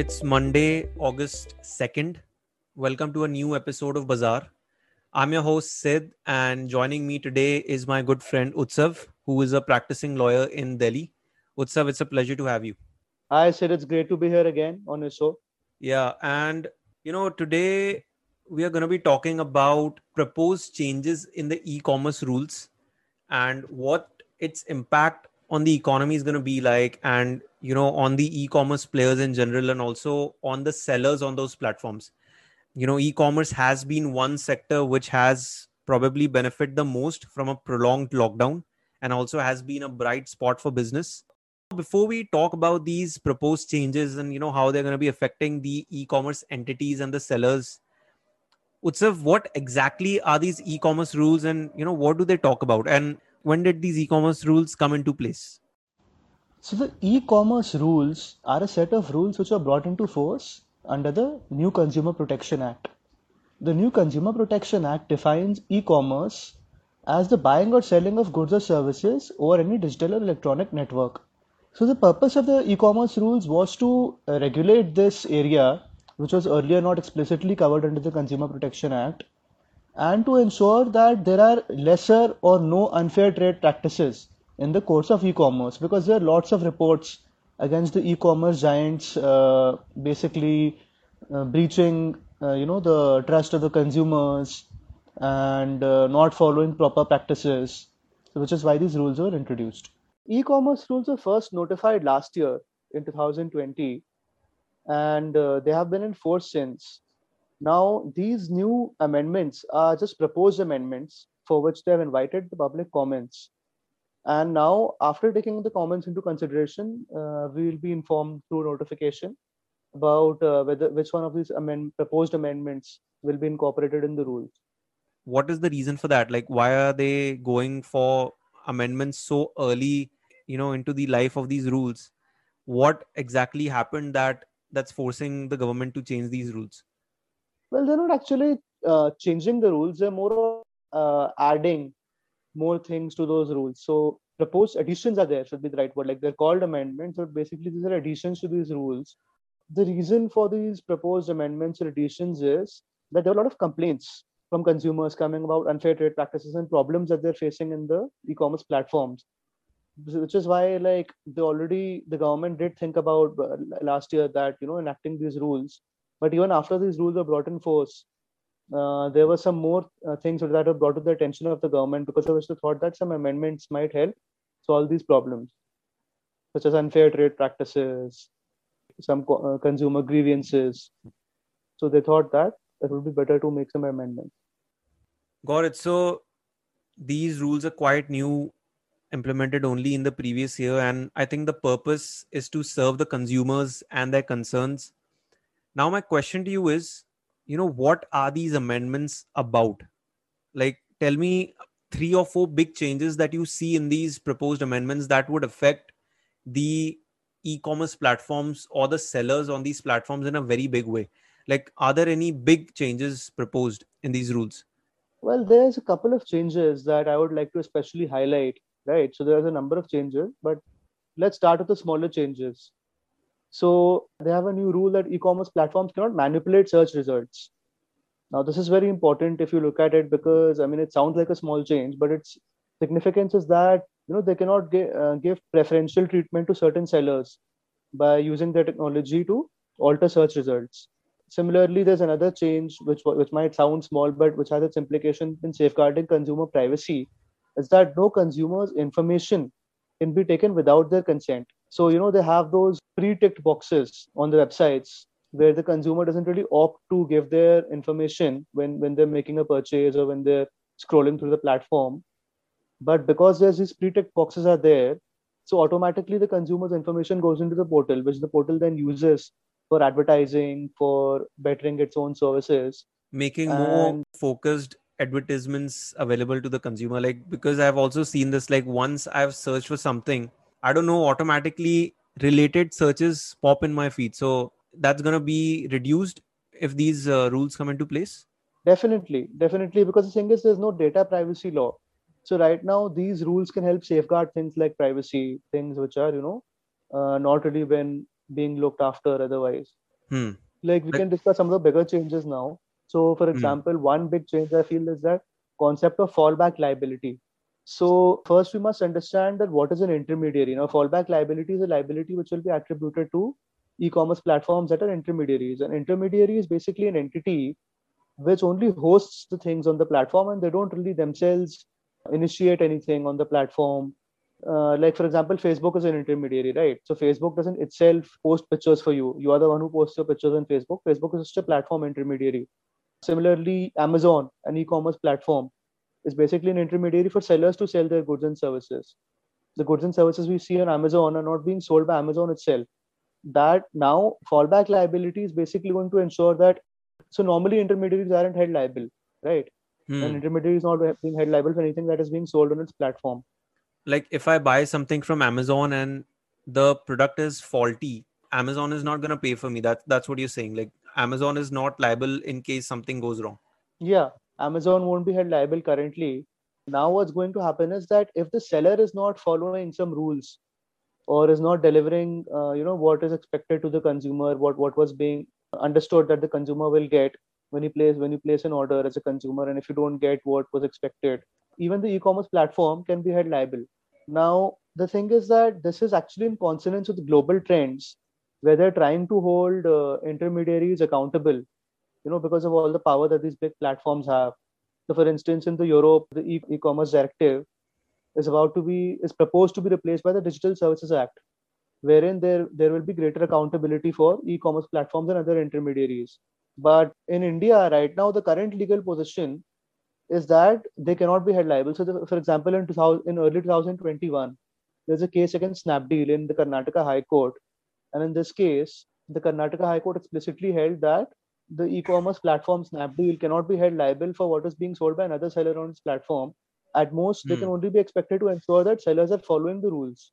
It's Monday, August 2nd. Welcome to a new episode of Bazaar. I'm your host, Sid, and joining me today is my good friend Utsav, who is a practicing lawyer in Delhi. Utsav, it's a pleasure to have you. Hi, Sid. It's great to be here again on your show. Yeah, and you know, today we are going to be talking about proposed changes in the e commerce rules and what its impact on the economy is going to be like and you know on the e-commerce players in general and also on the sellers on those platforms. You know e-commerce has been one sector which has probably benefit the most from a prolonged lockdown and also has been a bright spot for business. Before we talk about these proposed changes and you know how they're going to be affecting the e-commerce entities and the sellers utsav what exactly are these e-commerce rules and you know what do they talk about? And when did these e-commerce rules come into place? So the e-commerce rules are a set of rules which were brought into force under the new Consumer Protection Act. The new Consumer Protection Act defines e-commerce as the buying or selling of goods or services over any digital or electronic network. So the purpose of the e-commerce rules was to regulate this area which was earlier not explicitly covered under the Consumer Protection Act and to ensure that there are lesser or no unfair trade practices in the course of e-commerce because there are lots of reports against the e-commerce giants uh, basically uh, breaching uh, you know the trust of the consumers and uh, not following proper practices which is why these rules were introduced e-commerce rules were first notified last year in 2020 and uh, they have been in force since now, these new amendments are just proposed amendments for which they have invited the public comments. And now, after taking the comments into consideration, uh, we will be informed through notification about uh, whether which one of these amend- proposed amendments will be incorporated in the rules. What is the reason for that? Like, why are they going for amendments so early, you know, into the life of these rules? What exactly happened that that's forcing the government to change these rules? Well, they're not actually uh, changing the rules. They're more uh, adding more things to those rules. So proposed additions are there, should be the right word. Like they're called amendments, but basically these are additions to these rules. The reason for these proposed amendments or additions is that there are a lot of complaints from consumers coming about unfair trade practices and problems that they're facing in the e-commerce platforms which is why like they already the government did think about uh, last year that you know enacting these rules but even after these rules were brought in force, uh, there were some more uh, things that were brought to the attention of the government because of which they thought that some amendments might help solve these problems, such as unfair trade practices, some co- uh, consumer grievances. So they thought that it would be better to make some amendments. Got it. So these rules are quite new, implemented only in the previous year, and I think the purpose is to serve the consumers and their concerns now, my question to you is, you know, what are these amendments about? Like, tell me three or four big changes that you see in these proposed amendments that would affect the e-commerce platforms or the sellers on these platforms in a very big way. Like are there any big changes proposed in these rules? Well there's a couple of changes that i would like to especially highlight right? So there's a number of changes but let's start with the smaller changes so they have a new rule that e-commerce platforms cannot manipulate search results. Now this is very important if you look at it because I mean it sounds like a small change, but its significance is that you know they cannot give, uh, give preferential treatment to certain sellers by using their technology to alter search results. Similarly, there's another change which which might sound small, but which has its implication in safeguarding consumer privacy, is that no consumer's information can be taken without their consent. So, you know, they have those pre-ticked boxes on the websites where the consumer doesn't really opt to give their information when, when they're making a purchase or when they're scrolling through the platform. But because there's these pre-ticked boxes are there, so automatically the consumer's information goes into the portal, which the portal then uses for advertising, for bettering its own services. Making and... more focused advertisements available to the consumer. Like because I've also seen this, like once I've searched for something I don't know, automatically related searches pop in my feed. So that's going to be reduced if these uh, rules come into place? Definitely, definitely. Because the thing is, there's no data privacy law. So right now, these rules can help safeguard things like privacy, things which are, you know, uh, not really been being looked after otherwise. Hmm. Like we can discuss some of the bigger changes now. So, for Hmm. example, one big change I feel is that concept of fallback liability. So, first we must understand that what is an intermediary. Now, fallback liability is a liability which will be attributed to e-commerce platforms that are intermediaries. An intermediary is basically an entity which only hosts the things on the platform and they don't really themselves initiate anything on the platform. Uh, like for example, Facebook is an intermediary, right? So Facebook doesn't itself post pictures for you. You are the one who posts your pictures on Facebook. Facebook is just a platform intermediary. Similarly, Amazon, an e-commerce platform, is basically an intermediary for sellers to sell their goods and services. The goods and services we see on Amazon are not being sold by Amazon itself. That now fallback liability is basically going to ensure that so normally intermediaries aren't held liable, right? Hmm. An intermediary is not being held liable for anything that is being sold on its platform. like if I buy something from Amazon and the product is faulty, Amazon is not gonna pay for me. That's that's what you're saying. Like Amazon is not liable in case something goes wrong. Yeah, Amazon won't be held liable currently. Now, what's going to happen is that if the seller is not following some rules or is not delivering, uh, you know, what is expected to the consumer, what what was being understood that the consumer will get when you place when you place an order as a consumer, and if you don't get what was expected, even the e-commerce platform can be held liable. Now, the thing is that this is actually in consonance with global trends where they're trying to hold uh, intermediaries accountable you know because of all the power that these big platforms have. So for instance in the europe the e-commerce directive is about to be is proposed to be replaced by the digital services act wherein there there will be greater accountability for e-commerce platforms and other intermediaries. But in india right now the current legal position is that they cannot be held liable. So the, for example in 2000 in early 2021 there's a case against snapdeal in the karnataka high court and in this case the karnataka high court explicitly held that the e-commerce platform Snapdeal cannot be held liable for what is being sold by another seller on its platform. At most, they Hmm. can only be expected to ensure that sellers are following the rules.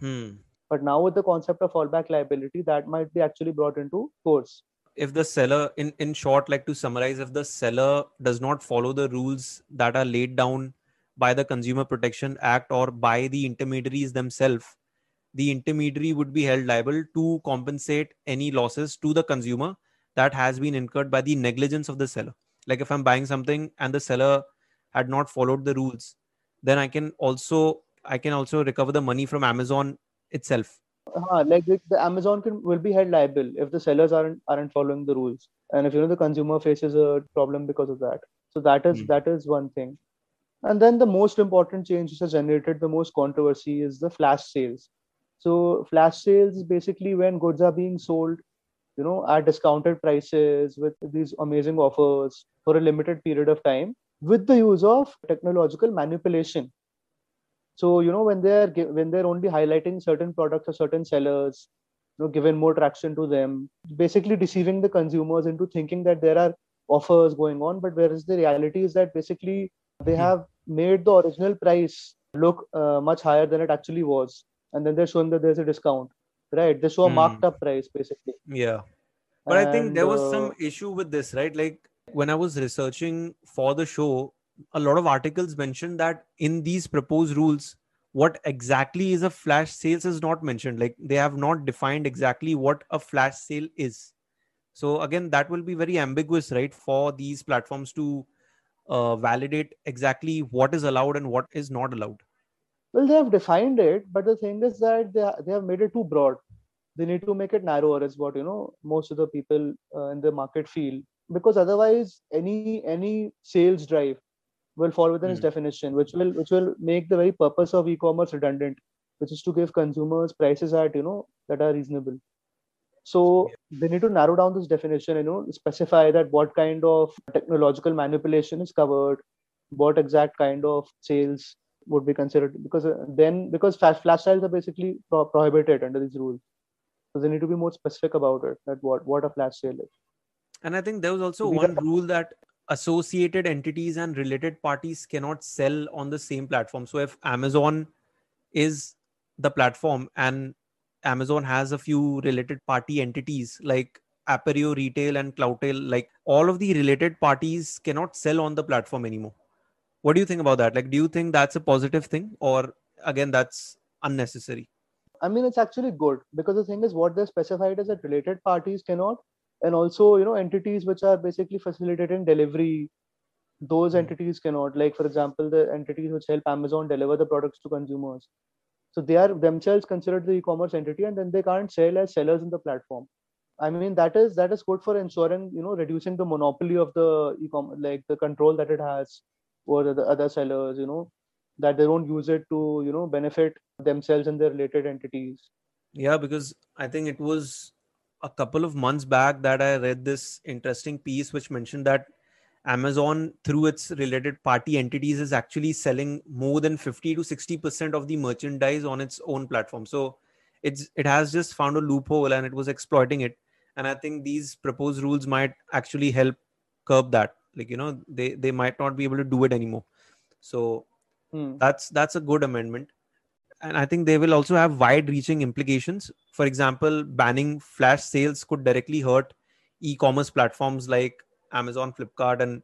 Hmm. But now, with the concept of fallback liability, that might be actually brought into force. If the seller, in in short, like to summarize, if the seller does not follow the rules that are laid down by the Consumer Protection Act or by the intermediaries themselves, the intermediary would be held liable to compensate any losses to the consumer that has been incurred by the negligence of the seller. Like if I'm buying something and the seller had not followed the rules, then I can also I can also recover the money from Amazon itself. Uh, like the, the Amazon can will be held liable if the sellers aren't aren't following the rules, and if you know the consumer faces a problem because of that. So that is Hmm. that is one thing. And then the most important change which has generated the most controversy is the flash sales. So flash sales is basically when goods are being sold, you know, at discounted prices with these amazing offers for a limited period of time with the use of technological manipulation. So you know when they're when they're only highlighting certain products or certain sellers, you know, given more traction to them, basically deceiving the consumers into thinking that there are offers going on, but whereas the reality is that basically they Hmm. have made the original price look uh, much higher than it actually was, and then they're showing that there's a discount, right? They show a Hmm. marked up price basically. Yeah. But I think there was uh, some issue with this, right? Like when I was researching for the show, a lot of articles mentioned that in these proposed rules, what exactly is a flash sales is not mentioned. Like they have not defined exactly what a flash sale is. So again, that will be very ambiguous, right? For these platforms to uh, validate exactly what is allowed and what is not allowed. Well, they have defined it, but the thing is that they, they have made it too broad. They need to make it narrower, is what you know most of the people uh, in the market feel. Because otherwise, any any sales drive will fall within its Hmm. definition, which will which will make the very purpose of e-commerce redundant, which is to give consumers prices at you know that are reasonable. So they need to narrow down this definition, you know, specify that what kind of technological manipulation is covered, what exact kind of sales would be considered, because uh, then because flash, flash sales are basically pro- prohibited under these rules, so they need to be more specific about it. That what what a flash sale is. And I think there was also one rule that associated entities and related parties cannot sell on the same platform. So if Amazon is the platform and Amazon has a few related party entities like Appario Retail and Cloudtail, like all of the related parties cannot sell on the platform anymore. What do you think about that? Like, do you think that's a positive thing or again, that's unnecessary? I mean, it's actually good because the thing is, what they're specified is that related parties cannot and also you know entities which are basically facilitating delivery those Hmm. entities cannot like for example the entities which help amazon deliver the products to consumers so they are themselves considered the e-commerce entity and then they can't sell as sellers in the platform i mean that is that is good for ensuring you know reducing the monopoly of the e-commerce like the control that it has over the other sellers you know that they don't use it to you know benefit themselves and their related entities Yeah, because I think it was a couple of months back that I read this interesting piece which mentioned that Amazon, through its related party entities, is actually selling more than 50 to 60% of the merchandise on its own platform. So it's it has just found a loophole and it was exploiting it. And I think these proposed rules might actually help curb that. Like, you know, they, they might not be able to do it anymore. So hmm. that's that's a good amendment and i think they will also have wide reaching implications for example banning flash sales could directly hurt e-commerce platforms like amazon flipkart and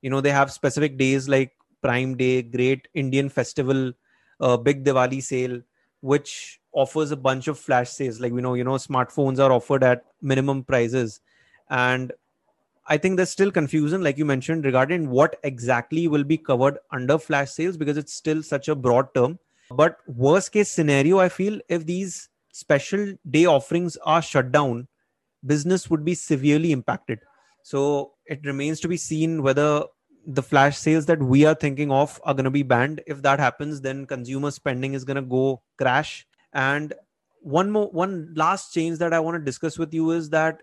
you know they have specific days like prime day great indian festival uh, big diwali sale which offers a bunch of flash sales like we know you know smartphones are offered at minimum prices and I think there's still confusion, like you mentioned, regarding what exactly will be covered under flash sales because it's still such a broad term. But worst case scenario, I feel if these special day offerings are shut down, business would be severely impacted. So it remains to be seen whether the flash sales that we are thinking of are going to be banned. If that happens, then consumer spending is going to go crash. And one more, one last change that I want to discuss with you is that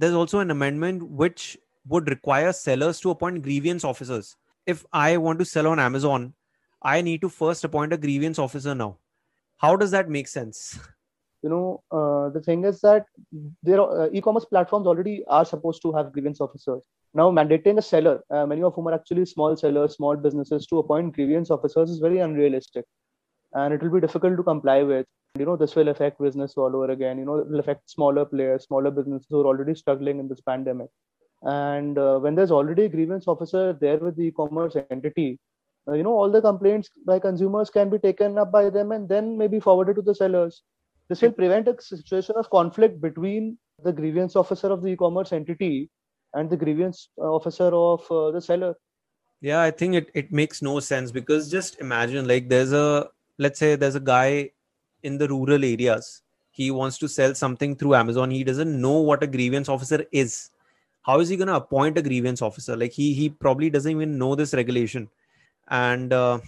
there's also an amendment which would require sellers to appoint grievance officers. If I want to sell on Amazon, I need to first appoint a grievance officer now. How does that make sense? you know uh, the thing is that uh, e-commerce platforms already are supposed to have grievance officers now mandating a seller uh, many of whom are actually small sellers small businesses to appoint grievance officers is very unrealistic and it will be difficult to comply with. You know this will affect business all over again. You know it will affect smaller players smaller businesses who are already struggling in this pandemic. And uh, when there's already a grievance officer there with the e-commerce entity uh, you know all the complaints by consumers can be taken up by them and then maybe forwarded to the sellers. This will prevent a situation of conflict between the grievance officer of the e-commerce entity and the grievance officer of uh, the seller. Yeah, I think it, it makes no sense because just imagine like there's a let's say there's a guy in the rural areas. He wants to sell something through Amazon. He doesn't know what a grievance officer is. How is he going to appoint a grievance officer? Like he he probably doesn't even know this regulation. And uh,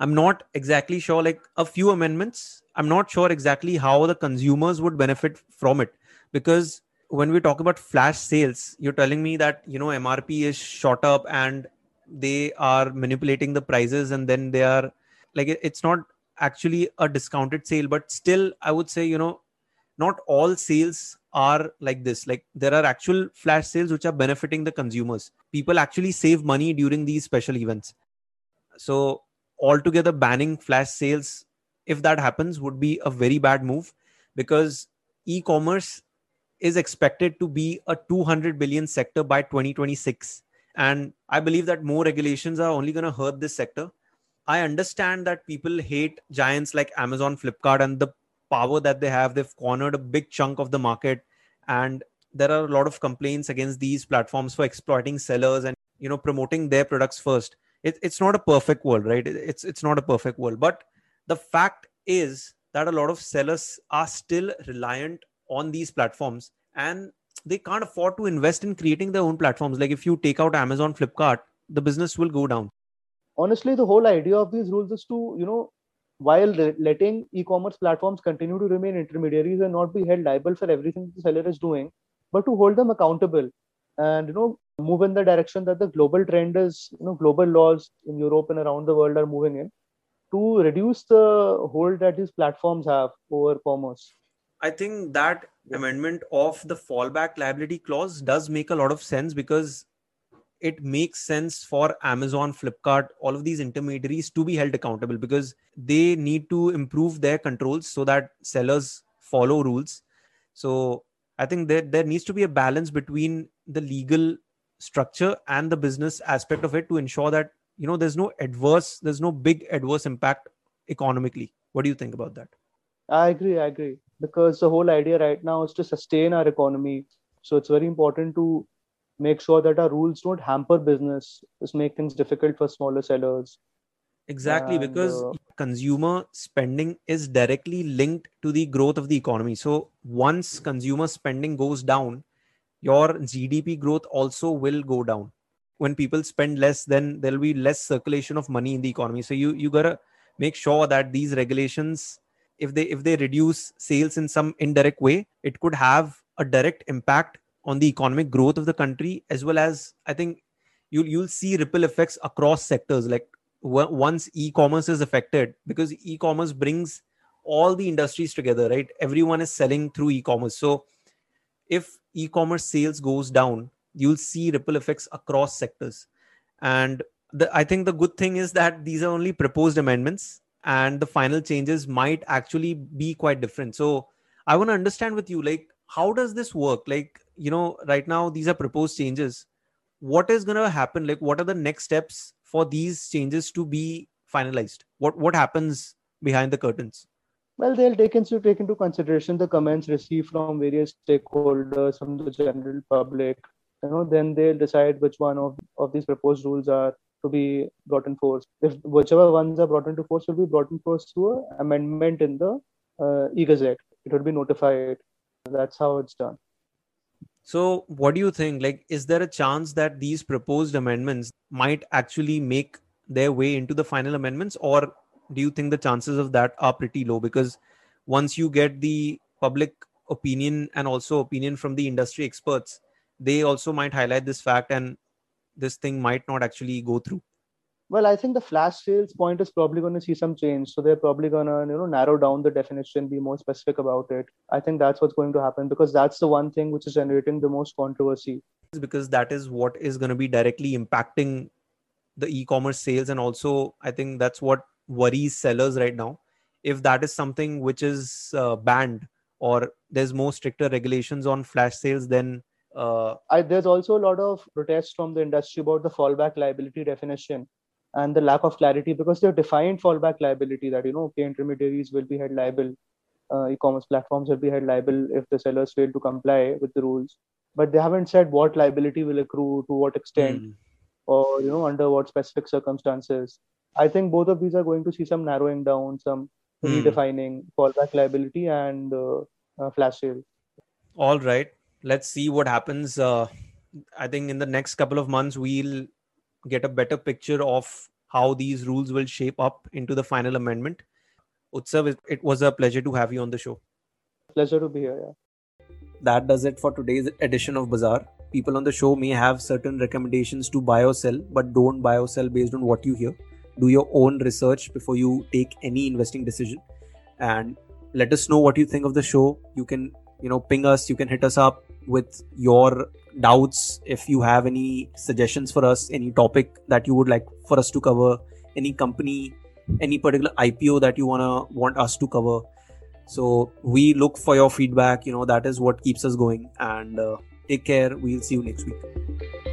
I'm not exactly sure. Like a few amendments, I'm not sure exactly how the consumers would benefit from it because when we talk about flash sales, you're telling me that you know MRP is shot up and they are manipulating the prices and then they are like it's not actually a discounted sale but still i would say you know not all sales are like this. Like there are actual flash sales which are benefiting the consumers. People actually save money during these special events. So altogether banning flash sales if that happens would be a very bad move because e-commerce is expected to be a 200 billion sector by 2026 and i believe that more regulations are only going to hurt this sector i understand that people hate giants like amazon flipkart and the power that they have. They've cornered a big chunk of the market and there are a lot of complaints against these platforms for exploiting sellers and you know promoting their products first. It, it's not a perfect world right? It's it's not a perfect world. But the fact is that a lot of sellers are still reliant on these platforms and they can't afford to invest in creating their own platforms. Like if you take out amazon flipkart the business will go down honestly the whole idea of these rules is to you know while letting e-commerce platforms continue to remain intermediaries and not be held liable for everything the seller is doing but to hold them accountable and you know move in the direction that the global trend is you know global laws in europe and around the world are moving in to reduce the hold that these platforms have over commerce. I think that amendment of the fallback liability clause does make a lot of sense because it makes sense for Amazon, Flipkart, all of these intermediaries to be held accountable because they need to improve their controls so that sellers follow rules. So I think that there needs to be a balance between the legal structure and the business aspect of it to ensure that you know there's no adverse there's no big adverse impact economically. What do you think about that? I agree i agree. Because the whole idea right now is to sustain our economy. So it's very important to make sure that our rules don't hamper business, just make things difficult for smaller sellers. Exactly, and, because uh, consumer spending is directly linked to the growth of the economy. So once consumer spending goes down, your GDP growth also will go down. When people spend less, then there'll be less circulation of money in the economy. So you you gotta make sure that these regulations, if they if they reduce sales in some indirect way, it could have a direct impact on the economic growth of the country as well as I think you'll you'll see ripple effects across sectors. Like w- once e-commerce is affected, because e-commerce brings all the industries together, right? Everyone is selling through e-commerce. So if e-commerce sales goes down you'll see ripple effects across sectors and the, i think the good thing is that these are only proposed amendments and the final changes might actually be quite different so i want to understand with you like how does this work like you know right now these are proposed changes what is going to happen like what are the next steps for these changes to be finalized what what happens behind the curtains well, they'll take into take into consideration the comments received from various stakeholders, from the general public. You know, then they'll decide which one of, of these proposed rules are to be brought in force. If whichever ones are brought into force will be brought in force through amendment in the uh, e-gazette. It will be notified. That's how it's done. So, what do you think? Like, is there a chance that these proposed amendments might actually make their way into the final amendments, or do you think the chances of that are pretty low? Because once you get the public opinion and also opinion from the industry experts they also might highlight this fact and this thing might not actually go through well i think the flash sales point is probably going to see some change. So they're probably going to you know narrow down the definition be more specific about it. I think that's what's going to happen because that's the one thing which is generating the most controversy. Because that is what is going to be directly impacting the e-commerce sales. And also i think that's what worries sellers right now. If that is something which is uh, banned or there's more stricter regulations on flash sales then uh, I, there's also a lot of protests from the industry about the fallback liability definition and the lack of clarity because they've defined fallback liability that you know okay intermediaries will be held liable uh, e-commerce platforms will be held liable if the sellers fail to comply with the rules but they haven't said what liability will accrue to what extent mm. or you know under what specific circumstances I think both of these are going to see some narrowing down, some mm. redefining fallback liability and uh, uh, flash sale. All right, let's see what happens. Uh, I think in the next couple of months we'll get a better picture of how these rules will shape up into the final amendment. Utsav, it was a pleasure to have you on the show. Pleasure to be here. Yeah. That does it for today's edition of Bazaar. People on the show may have certain recommendations to buy or sell, but don't buy or sell based on what you hear do your own research before you take any investing decision and let us know what you think of the show you can you know ping us you can hit us up with your doubts if you have any suggestions for us any topic that you would like for us to cover any company any particular ipo that you want to want us to cover. So we look for your feedback you know that is what keeps us going and uh, take care. We'll see you next week